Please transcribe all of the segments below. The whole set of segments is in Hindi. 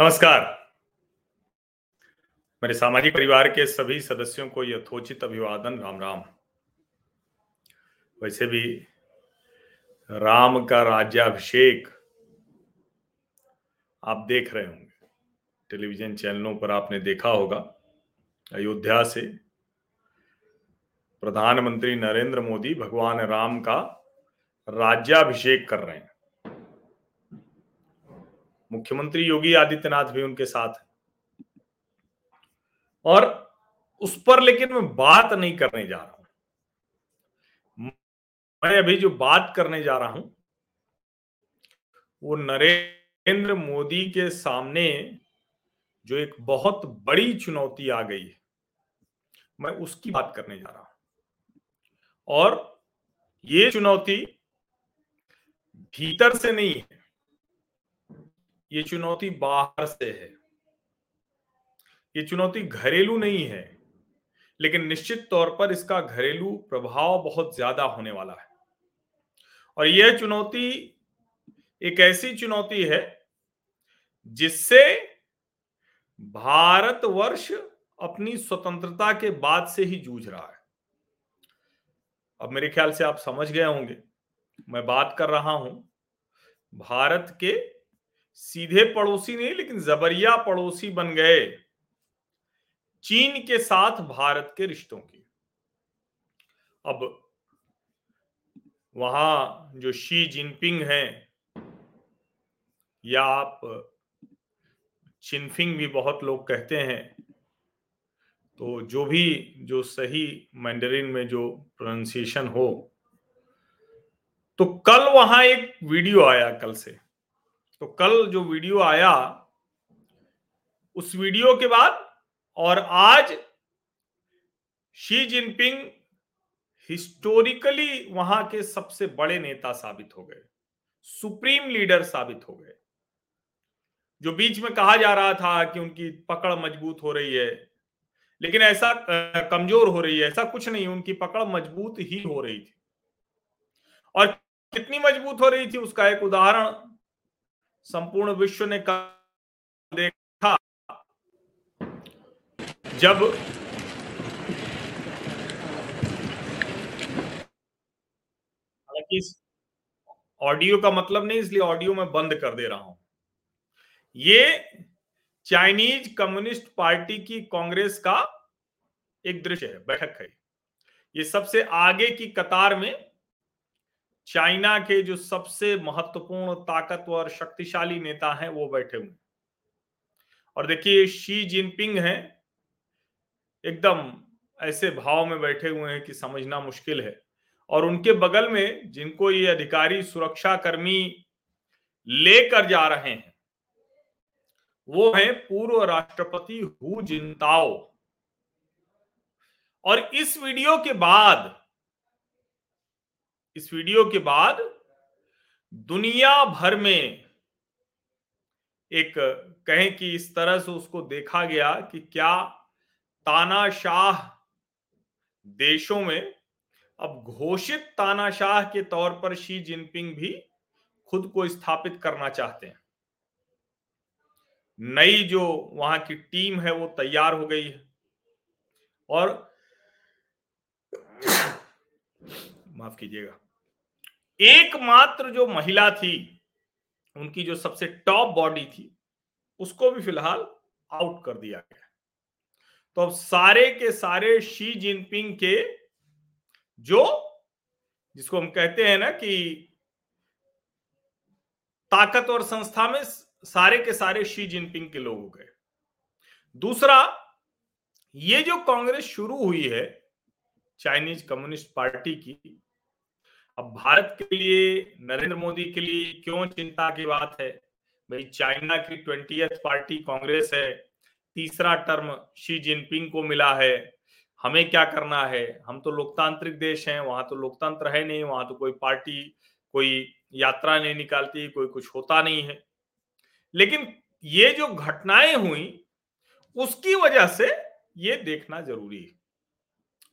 नमस्कार। मेरे सामाजिक परिवार के सभी सदस्यों को यथोचित अभिवादन राम राम वैसे भी राम का राज्याभिषेक आप देख रहे होंगे। टेलीविज़न चैनलों पर आपने देखा होगा। अयोध्या से प्रधानमंत्री नरेंद्र मोदी भगवान राम का राज्याभिषेक कर रहे हैं। मुख्यमंत्री योगी आदित्यनाथ भी उनके साथ है। और उस पर लेकिन मैं बात नहीं करने जा रहा हूँ। मैं अभी जो बात करने जा रहा हूँ, वो नरेंद्र मोदी के सामने जो एक बहुत बड़ी चुनौती आ गई है, मैं उसकी बात करने जा रहा हूँ। और ये चुनौती भीतर से नहीं है ये चुनौती बाहर से है। ये चुनौती घरेलू नहीं है, लेकिन निश्चित तौर पर इसका घरेलू प्रभाव बहुत ज़्यादा होने वाला है। और यह चुनौती, एक ऐसी चुनौती है, जिससे भारतवर्ष अपनी स्वतंत्रता के बाद से ही जूझ रहा है। अब मेरे ख्याल से आप समझ गए होंगे, मैं बात कर रहा हूँ, भारत के सीधे पड़ोसी नहीं, लेकिन जबरिया पड़ोसी बन गए चीन के साथ भारत के रिश्तों की। अब वहाँ जो शी जिनपिंग हैं, या आप चिनफिंग भी बहुत लोग कहते हैं तो जो भी, जो सही मैंडरिन में जो प्रोनाउंसिएशन हो तो कल वहाँ एक वीडियो आया कल से। तो कल जो वीडियो आया, उस वीडियो के बाद और आज शी जिनपिंग हिस्टोरिकली वहाँ के सबसे बड़े नेता साबित हो गए सुप्रीम लीडर साबित हो गए। जो बीच में कहा जा रहा था कि उनकी पकड़ मज़बूत हो रही है, लेकिन ऐसा कमज़ोर हो रही है, ऐसा कुछ नहीं, उनकी पकड़ मज़बूत ही हो रही थी। और कितनी मज़बूत हो रही थी, उसका एक उदाहरण संपूर्ण विश्व ने देखा। जब हालाँकि ऑडियो का मतलब नहीं, इसलिए ऑडियो में बंद कर दे रहा हूँ। ये चाइनीज़ कम्युनिस्ट पार्टी की कांग्रेस का एक दृश्य है, बैठक है। ये सबसे आगे की कतार में चाइना के जो सबसे महत्वपूर्ण, ताकतवर, शक्तिशाली नेता हैं, वो बैठे हुए और देखिए शी जिनपिंग हैं, एकदम ऐसे भाव में बैठे हुए हैं कि समझना मुश्किल है। और उनके बगल में जिनको ये अधिकारी सुरक्षा कर्मी लेकर जा रहे हैं, वो हैं पूर्व राष्ट्रपति हु जिनताओ। और इस वीडियो के बाद इस वीडियो के बाद दुनिया भर में एक कहें कि इस तरह से उसको देखा गया कि क्या तानाशाह देशों में अब घोषित तानाशाह के तौर पर शी जिनपिंग भी खुद को स्थापित करना चाहते हैं। नई जो वहाँ की टीम है वो तैयार हो गई है। और माफ़ कीजिएगा। एकमात्र जो महिला थी, उनकी जो सबसे टॉप बॉडी थी, उसको भी फ़िलहाल आउट कर दिया गया। तो अब सारे के सारे शी जिनपिंग के जो, जिसको हम कहते हैं ना कि ताकतवर संस्था में सारे के सारे शी जिनपिंग के लोग हो गए। दूसरा, ये जो कांग्रेस शुरू हुई है चाइनीज़ कम्युनिस्ट पार्टी की अब भारत के लिए, नरेंद्र मोदी के लिए क्यों चिंता की बात है? भाई, चाइना की ट्वेंटी पार्टी कांग्रेस है, तीसरा टर्म शी जिनपिंग को मिला है। हमें क्या करना है? हम तो लोकतांत्रिक देश हैं, वहाँ तो लोकतंत्र है नहीं, वहाँ तो कोई पार्टी, कोई यात्रा नहीं निकालती, कोई कुछ होता नहीं है। लेकिन ये जो घटनाएँ हुई, उसकी वजह से ये देखना ज़रूरी है।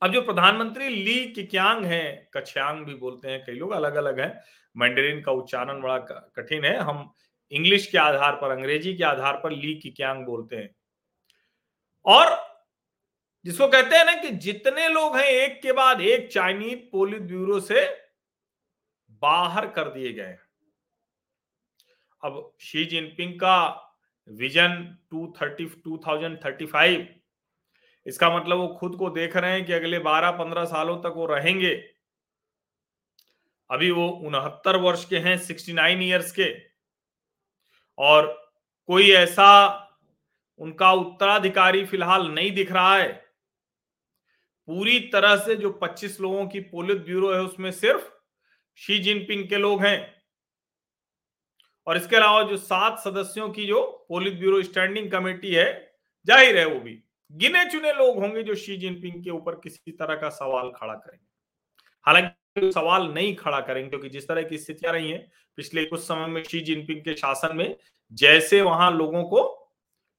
अब जो प्रधानमंत्री ली किक्यांग है, कछयांग भी बोलते हैं, कई लोग अलग अलग हैं। मैंडेरिन का उच्चारण बड़ा कठिन है। हम इंग्लिश के आधार पर, अंग्रेज़ी के आधार पर ली की क्यांग बोलते हैं। और जिसको कहते हैं ना कि जितने लोग हैं, एक के बाद एक चाइनीज़ पोलित ब्यूरो से बाहर कर दिए गए अब शी जिनपिंग का विजन 230 2035 इसका मतलब वो खुद को देख रहे हैं कि अगले 12-15 सालों तक वो रहेंगे। अभी वो उनहत्तर वर्ष के हैं 69 इयर्स के। और कोई ऐसा उनका उत्तराधिकारी फ़िलहाल नहीं दिख रहा है। पूरी तरह से जो 25 लोगों की पोलित ब्यूरो है, उसमें सिर्फ़ शी जिनपिंग के लोग हैं। और इसके अलावा जो सात सदस्यों की जो पोलित ब्यूरो स्टैंडिंग कमेटी है, ज़ाहिर है वो भी। गिने चुने लोग होंगे जो शी जिनपिंग के ऊपर किसी तरह का सवाल खड़ा करेंगे। हालाँकि सवाल नहीं खड़ा करेंगे, क्योंकि जिस तरह की स्थितियाँ रही है, पिछले कुछ समय में शी जिनपिंग के शासन में जैसे वहाँ लोगों को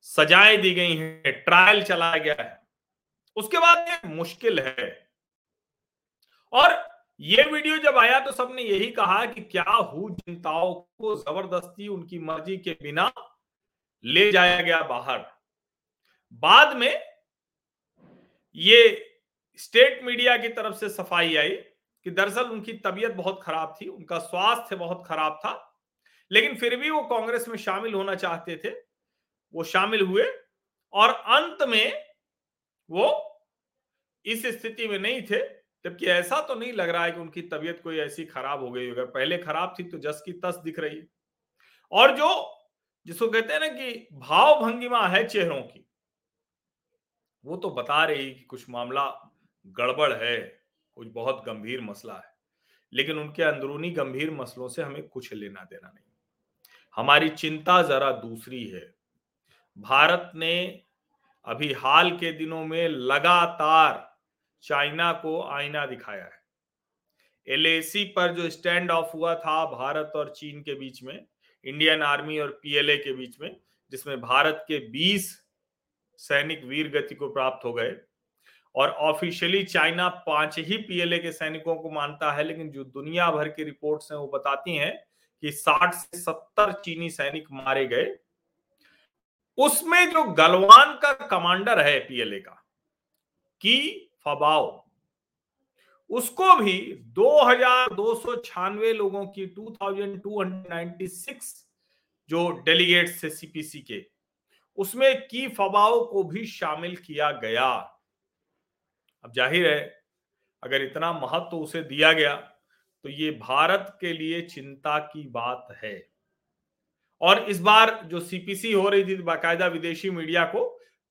सजाएँ दी गई हैं ट्रायल चलाया गया है, उसके बाद ये मुश्किल है। और ये वीडियो जब आया तो सबने यही कहा कि क्या हु जनताओं को ज़बरदस्ती उनकी मर्ज़ी के बिना ले जाया गया बाहर। बाद में ये स्टेट मीडिया की तरफ़ से सफ़ाई आई कि दरअसल उनकी तबीयत बहुत खराब थी, उनका स्वास्थ्य बहुत खराब था, लेकिन फिर भी वो कांग्रेस में शामिल होना चाहते थे, वो शामिल हुए और अंत में वो इस स्थिति में नहीं थे, जबकि ऐसा तो नहीं लग रहा है कि उनकी तबीयत कोई ऐसी खराब हो गई अगर पहले खराब थी तो जस की तस दिख रही। है और जो, जिसको कहते हैं ना कि भाव भंगिमा है चेहरों की वो तो बता रही कि कुछ मामला गड़बड़ है, कुछ बहुत गंभीर मसला है। लेकिन उनके अंदरूनी गंभीर मसलों से हमें कुछ लेना देना नहीं। हमारी चिंता जरा दूसरी है। भारत ने अभी हाल के दिनों में लगातार चाइना को आईना दिखाया है। एलएसी पर जो स्टैंड ऑफ़ हुआ था भारत और चीन के बीच में, इंडियन आर्मी और पीएलए के बीच में, जिसमें भारत के 20 सैनिक वीर गति को प्राप्त हो गए। और ऑफिशियली चाइना पाँच ही पीएलए के सैनिकों को मानता है, लेकिन जो दुनिया भर की रिपोर्ट्स हैं वो बताती हैं कि 60 से 70 चीनी सैनिक मारे गए। उसमें जो गलवान का कमांडर है पीएलए का, की फबाओ, उसको भी दो हज़ार दो सौ छियानवे लोगों की two thousand two hundred ninety six जो डेलीगेट से सीपीसी के उसमें की फबाओ को भी शामिल किया गया। अब ज़ाहिर है, अगर इतना महत्व तो उसे दिया गया तो ये भारत के लिए चिंता की बात है। और इस बार जो सीपीसी हो रही थी, बाकायदा विदेशी मीडिया को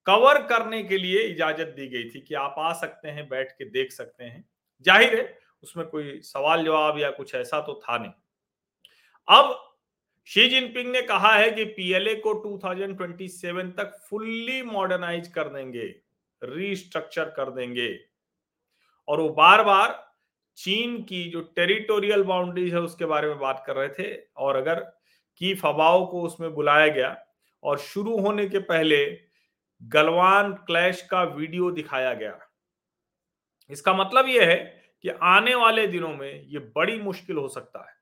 कवर करने के लिए इजाज़त दी गई थी कि आप आ सकते हैं, बैठ के देख सकते हैं। ज़ाहिर है, उसमें कोई सवाल जवाब या कुछ ऐसा तो था नहीं। अब शी जिनपिंग ने कहा है कि पीएलए को 2027 तक फुल्ली मॉडर्नाइज कर देंगे रीस्ट्रक्चर कर देंगे। और वो बार बार चीन की जो टेरिटोरियल बाउंड्रीज है उसके बारे में बात कर रहे थे और अगर की फवाओं को उसमें बुलाया गया और शुरू होने के पहले गलवान क्लैश का वीडियो दिखाया गया। इसका मतलब यह है कि आने वाले दिनों में ये बड़ी मुश्किल हो सकता है।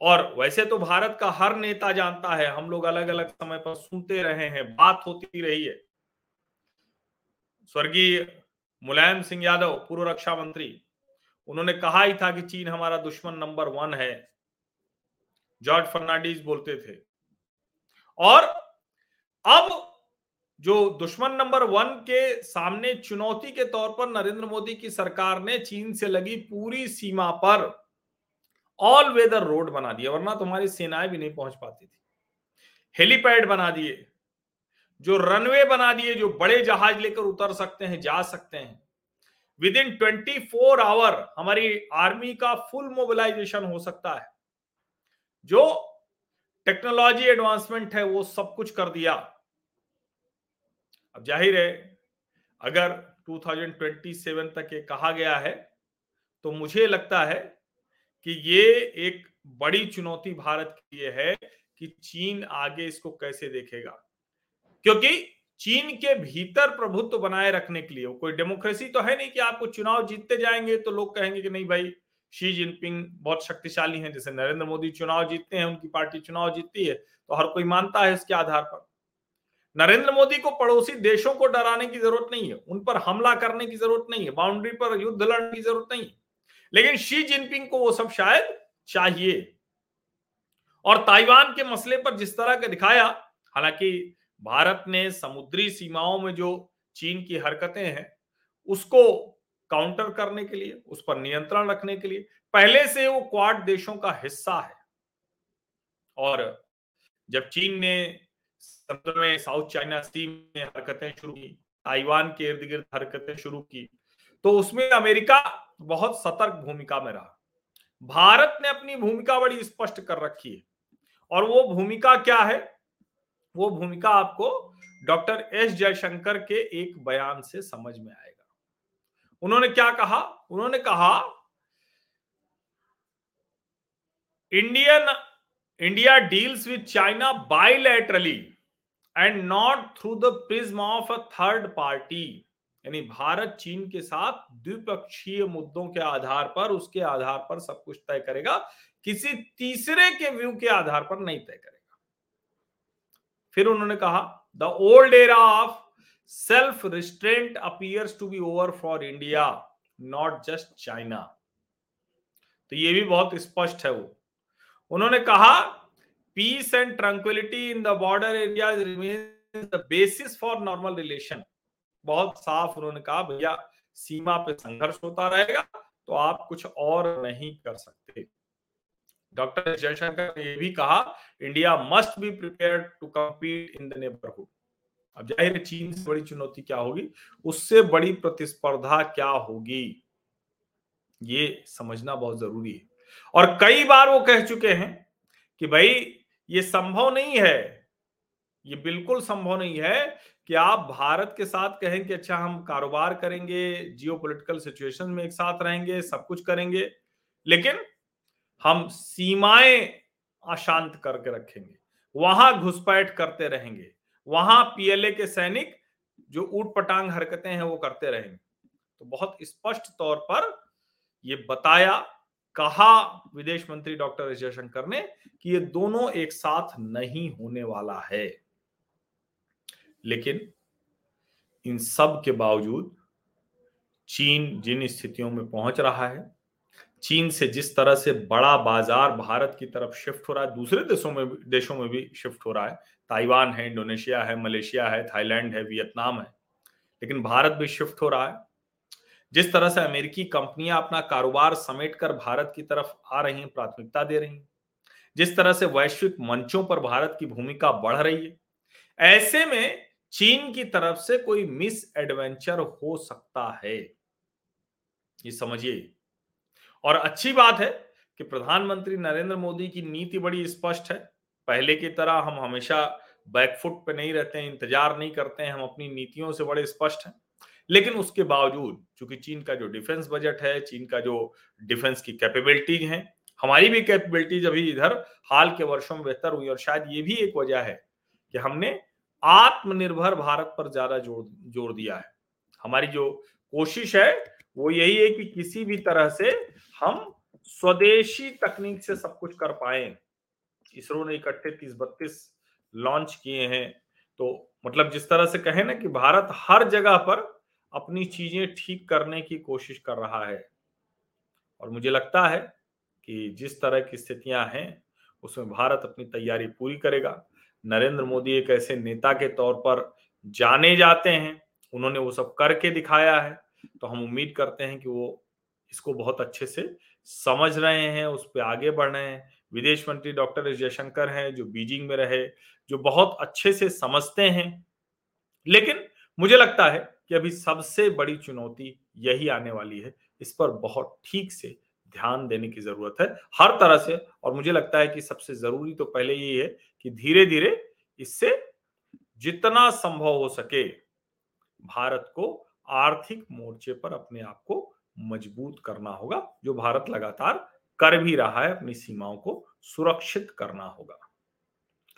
और वैसे तो भारत का हर नेता जानता है, हम लोग अलग अलग समय पर सुनते रहे हैं, बात होती रही है। स्वर्गीय मुलायम सिंह यादव, पूर्व रक्षा मंत्री, उन्होंने कहा ही था कि चीन हमारा दुश्मन नंबर वन है। जॉर्ज फर्नांडिस बोलते थे। और अब जो दुश्मन नंबर वन के सामने चुनौती के तौर पर नरेंद्र मोदी की सरकार ने चीन से लगी पूरी सीमा पर ऑल वेदर रोड बना दिया, वरना तुम्हारी सेनाएँ भी नहीं पहुँच पाती थी। हेलीपैड बना दिए, जो रनवे बना दिए, जो बड़े जहाज़ लेकर उतर सकते हैं, जा सकते हैं। Within twenty four hour हमारी आर्मी का फुल मोबिलाइजेशन हो सकता है। जो टेक्नोलॉजी एडवांसमेंट है, वो सब कुछ कर दिया। अब ज़ाहिर है, अगर 2027 तक ये कहा गया है तो मुझे लगता है कि ये एक बड़ी चुनौती भारत के लिए है कि चीन आगे इसको कैसे देखेगा। क्योंकि चीन के भीतर प्रभुत्व बनाए रखने के लिए, कोई डेमोक्रेसी तो है नहीं कि आपको चुनाव जीतते जाएँगे तो लोग कहेंगे कि नहीं भाई, शी जिनपिंग बहुत शक्तिशाली हैं, जैसे नरेंद्र मोदी चुनाव जीतते हैं, उनकी पार्टी चुनाव जीतती है तो हर कोई मानता है इसके आधार पर। नरेंद्र मोदी को पड़ोसी देशों को डराने की ज़रूरत नहीं है, उन पर हमला करने की ज़रूरत नहीं है, बाउंड्री पर युद्ध लड़ने की ज़रूरत नहीं है। लेकिन शी जिनपिंग को वो सब शायद चाहिए। और ताइवान के मसले पर जिस तरह का दिखाया, हालाँकि भारत ने समुद्री सीमाओं में जो चीन की हरकतें हैं, उसको काउंटर करने के लिए, उस पर नियंत्रण रखने के लिए, पहले से वो क्वाड देशों का हिस्सा है। और जब चीन ने में साउथ चाइना सी में हरकतें शुरू की, ताइवान के इर्द गिर्द हरकतें शुरू की तो उसमें अमेरिका बहुत सतर्क भूमिका में रहा। भारत ने अपनी भूमिका बड़ी स्पष्ट कर रखी है। और वो भूमिका क्या है? वो भूमिका आपको डॉक्टर एस जयशंकर के एक बयान से समझ में आएगा। उन्होंने क्या कहा? उन्होंने कहा, Indian, India deals with China bilaterally and not through the prism of a third party. यानी भारत चीन के साथ द्विपक्षीय मुद्दों के आधार पर, उसके आधार पर सब कुछ तय करेगा। किसी तीसरे के व्यू के आधार पर नहीं तय करेगा। फिर उन्होंने कहा, the old era of self restraint appears to be over for India, not just China. तो ये भी बहुत स्पष्ट है वो। उन्होंने कहा, peace and tranquillity in the border area basis for normal relation. बहुत साफ़ उन्होंने कहा, भैया, सीमा पे संघर्ष होता रहेगा तो आप कुछ और नहीं कर सकते। डॉक्टर जयशंकर ने यह भी कहा, India must be prepare to compete in the neighbourhood. अब ज़ाहिर है, चीन से बड़ी चुनौती क्या होगी? उससे बड़ी प्रतिस्पर्धा क्या होगी? ये समझना बहुत ज़रूरी है। और कई बार वो कह चुके हैं कि, भाई, ये संभव नहीं है, ये बिल्कुल संभव नहीं है कि आप भारत के साथ कहें कि अच्छा हम कारोबार करेंगे जियो पोलिटिकल सिचुएशन में एक साथ रहेंगे, सब कुछ करेंगे, लेकिन हम सीमाएँ अशांत करके रखेंगे, वहाँ घुसपैठ करते रहेंगे, वहाँ पीएलए के सैनिक जो ऊट पटांग हरकतें हैं वो करते रहेंगे। तो बहुत स्पष्ट तौर पर ये बताया, कहा विदेश मंत्री डॉक्टर एस जयशंकर ने कि ये दोनों एक साथ नहीं होने वाला है। लेकिन इन सब के बावजूद चीन जिन स्थितियों में पहुँच रहा है, चीन से जिस तरह से बड़ा बाज़ार भारत की तरफ़ शिफ्ट हो रहा है, दूसरे देशों में देशों में भी शिफ्ट हो रहा है। ताइवान है, इंडोनेशिया है, मलेशिया है, थाईलैंड है, वियतनाम है। लेकिन भारत भी शिफ्ट हो रहा है। जिस तरह से अमेरिकी कंपनियाँ अपना कारोबार समेट कर भारत की तरफ़ आ रही हैं, प्राथमिकता दे रही हैं। जिस तरह से वैश्विक मंचों पर भारत की भूमिका बढ़ रही है, ऐसे में चीन की तरफ़ से कोई मिस एडवेंचर हो सकता है। ये समझिए। और अच्छी बात है कि प्रधानमंत्री नरेंद्र मोदी की नीति बड़ी स्पष्ट है। पहले की तरह हम हमेशा बैकफुट पे नहीं रहते हैं, इंतज़ार नहीं करते हैं, हम अपनी नीतियों से बड़े स्पष्ट हैं। लेकिन उसके बावजूद, चूँकि चीन का जो डिफेंस बजट है, चीन का जो डिफेंस की कैपेबिलिटीज है, हमारी भी कैपेबिलिटीज अभी इधर हाल के वर्षों में बेहतर हुई और शायद ये भी एक वजह है कि हमने आत्मनिर्भर भारत पर ज़्यादा ज़ोर ज़ोर दिया है। हमारी जो कोशिश है, वो यही है कि किसी भी तरह से हम स्वदेशी तकनीक से सब कुछ कर पाए। इसरो ने इकट्ठे तीस बत्तीस लॉन्च किए हैं। तो मतलब जिस तरह से कहे ना कि भारत हर जगह पर अपनी चीज़ें ठीक करने की कोशिश कर रहा है। और मुझे लगता है कि जिस तरह की स्थितियाँ हैं, उसमें भारत अपनी तैयारी पूरी करेगा। नरेंद्र मोदी एक ऐसे नेता के तौर पर जाने जाते हैं, उन्होंने वो सब करके दिखाया है। तो हम उम्मीद करते हैं कि वो इसको बहुत अच्छे से समझ रहे हैं, उस पर आगे बढ़ रहे हैं। विदेश मंत्री डॉक्टर एस जयशंकर हैं, जो बीजिंग में रहे, जो बहुत अच्छे से समझते हैं। लेकिन मुझे लगता है कि अभी सबसे बड़ी चुनौती यही आने वाली है, इस पर बहुत ठीक से ध्यान देने की ज़रूरत है हर तरह से। और मुझे लगता है कि सबसे ज़रूरी तो पहले यही है कि धीरे धीरे इससे जितना संभव हो सके भारत को आर्थिक मोर्चे पर अपने आप को मज़बूत करना होगा, जो भारत लगातार कर भी रहा है, अपनी सीमाओं को सुरक्षित करना होगा।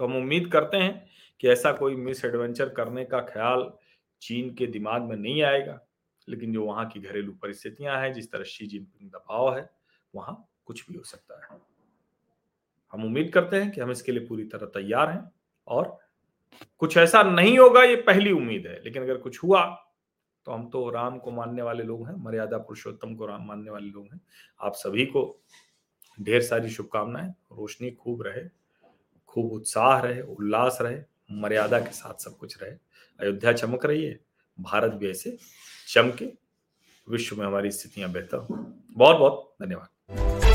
तो हम उम्मीद करते हैं कि ऐसा कोई मिस एडवेंचर करने का ख्याल चीन के दिमाग में नहीं आएगा, लेकिन जो वहाँ की घरेलू परिस्थितियाँ हैं, जिस तरह शी जिनपिंग दबाव है वहाँ कुछ भी हो सकता है। हम उम्मीद करते हैं कि हम इसके लिए पूरी तरह तैयार हैं और कुछ ऐसा नहीं होगा, ये पहली उम्मीद है। लेकिन अगर कुछ हुआ तो हम तो राम को मानने वाले लोग हैं, मर्यादा पुरुषोत्तम को राम मानने वाले लोग हैं। आप सभी को ढेर सारी शुभकामनाएँ। रोशनी खूब रहे, खूब उत्साह रहे, उल्लास रहे, मर्यादा के साथ सब कुछ रहे। अयोध्या चमक रही है, भारत भी ऐसे चमके, विश्व में हमारी स्थितियाँ बेहतर हो। बहुत बहुत धन्यवाद। Thank you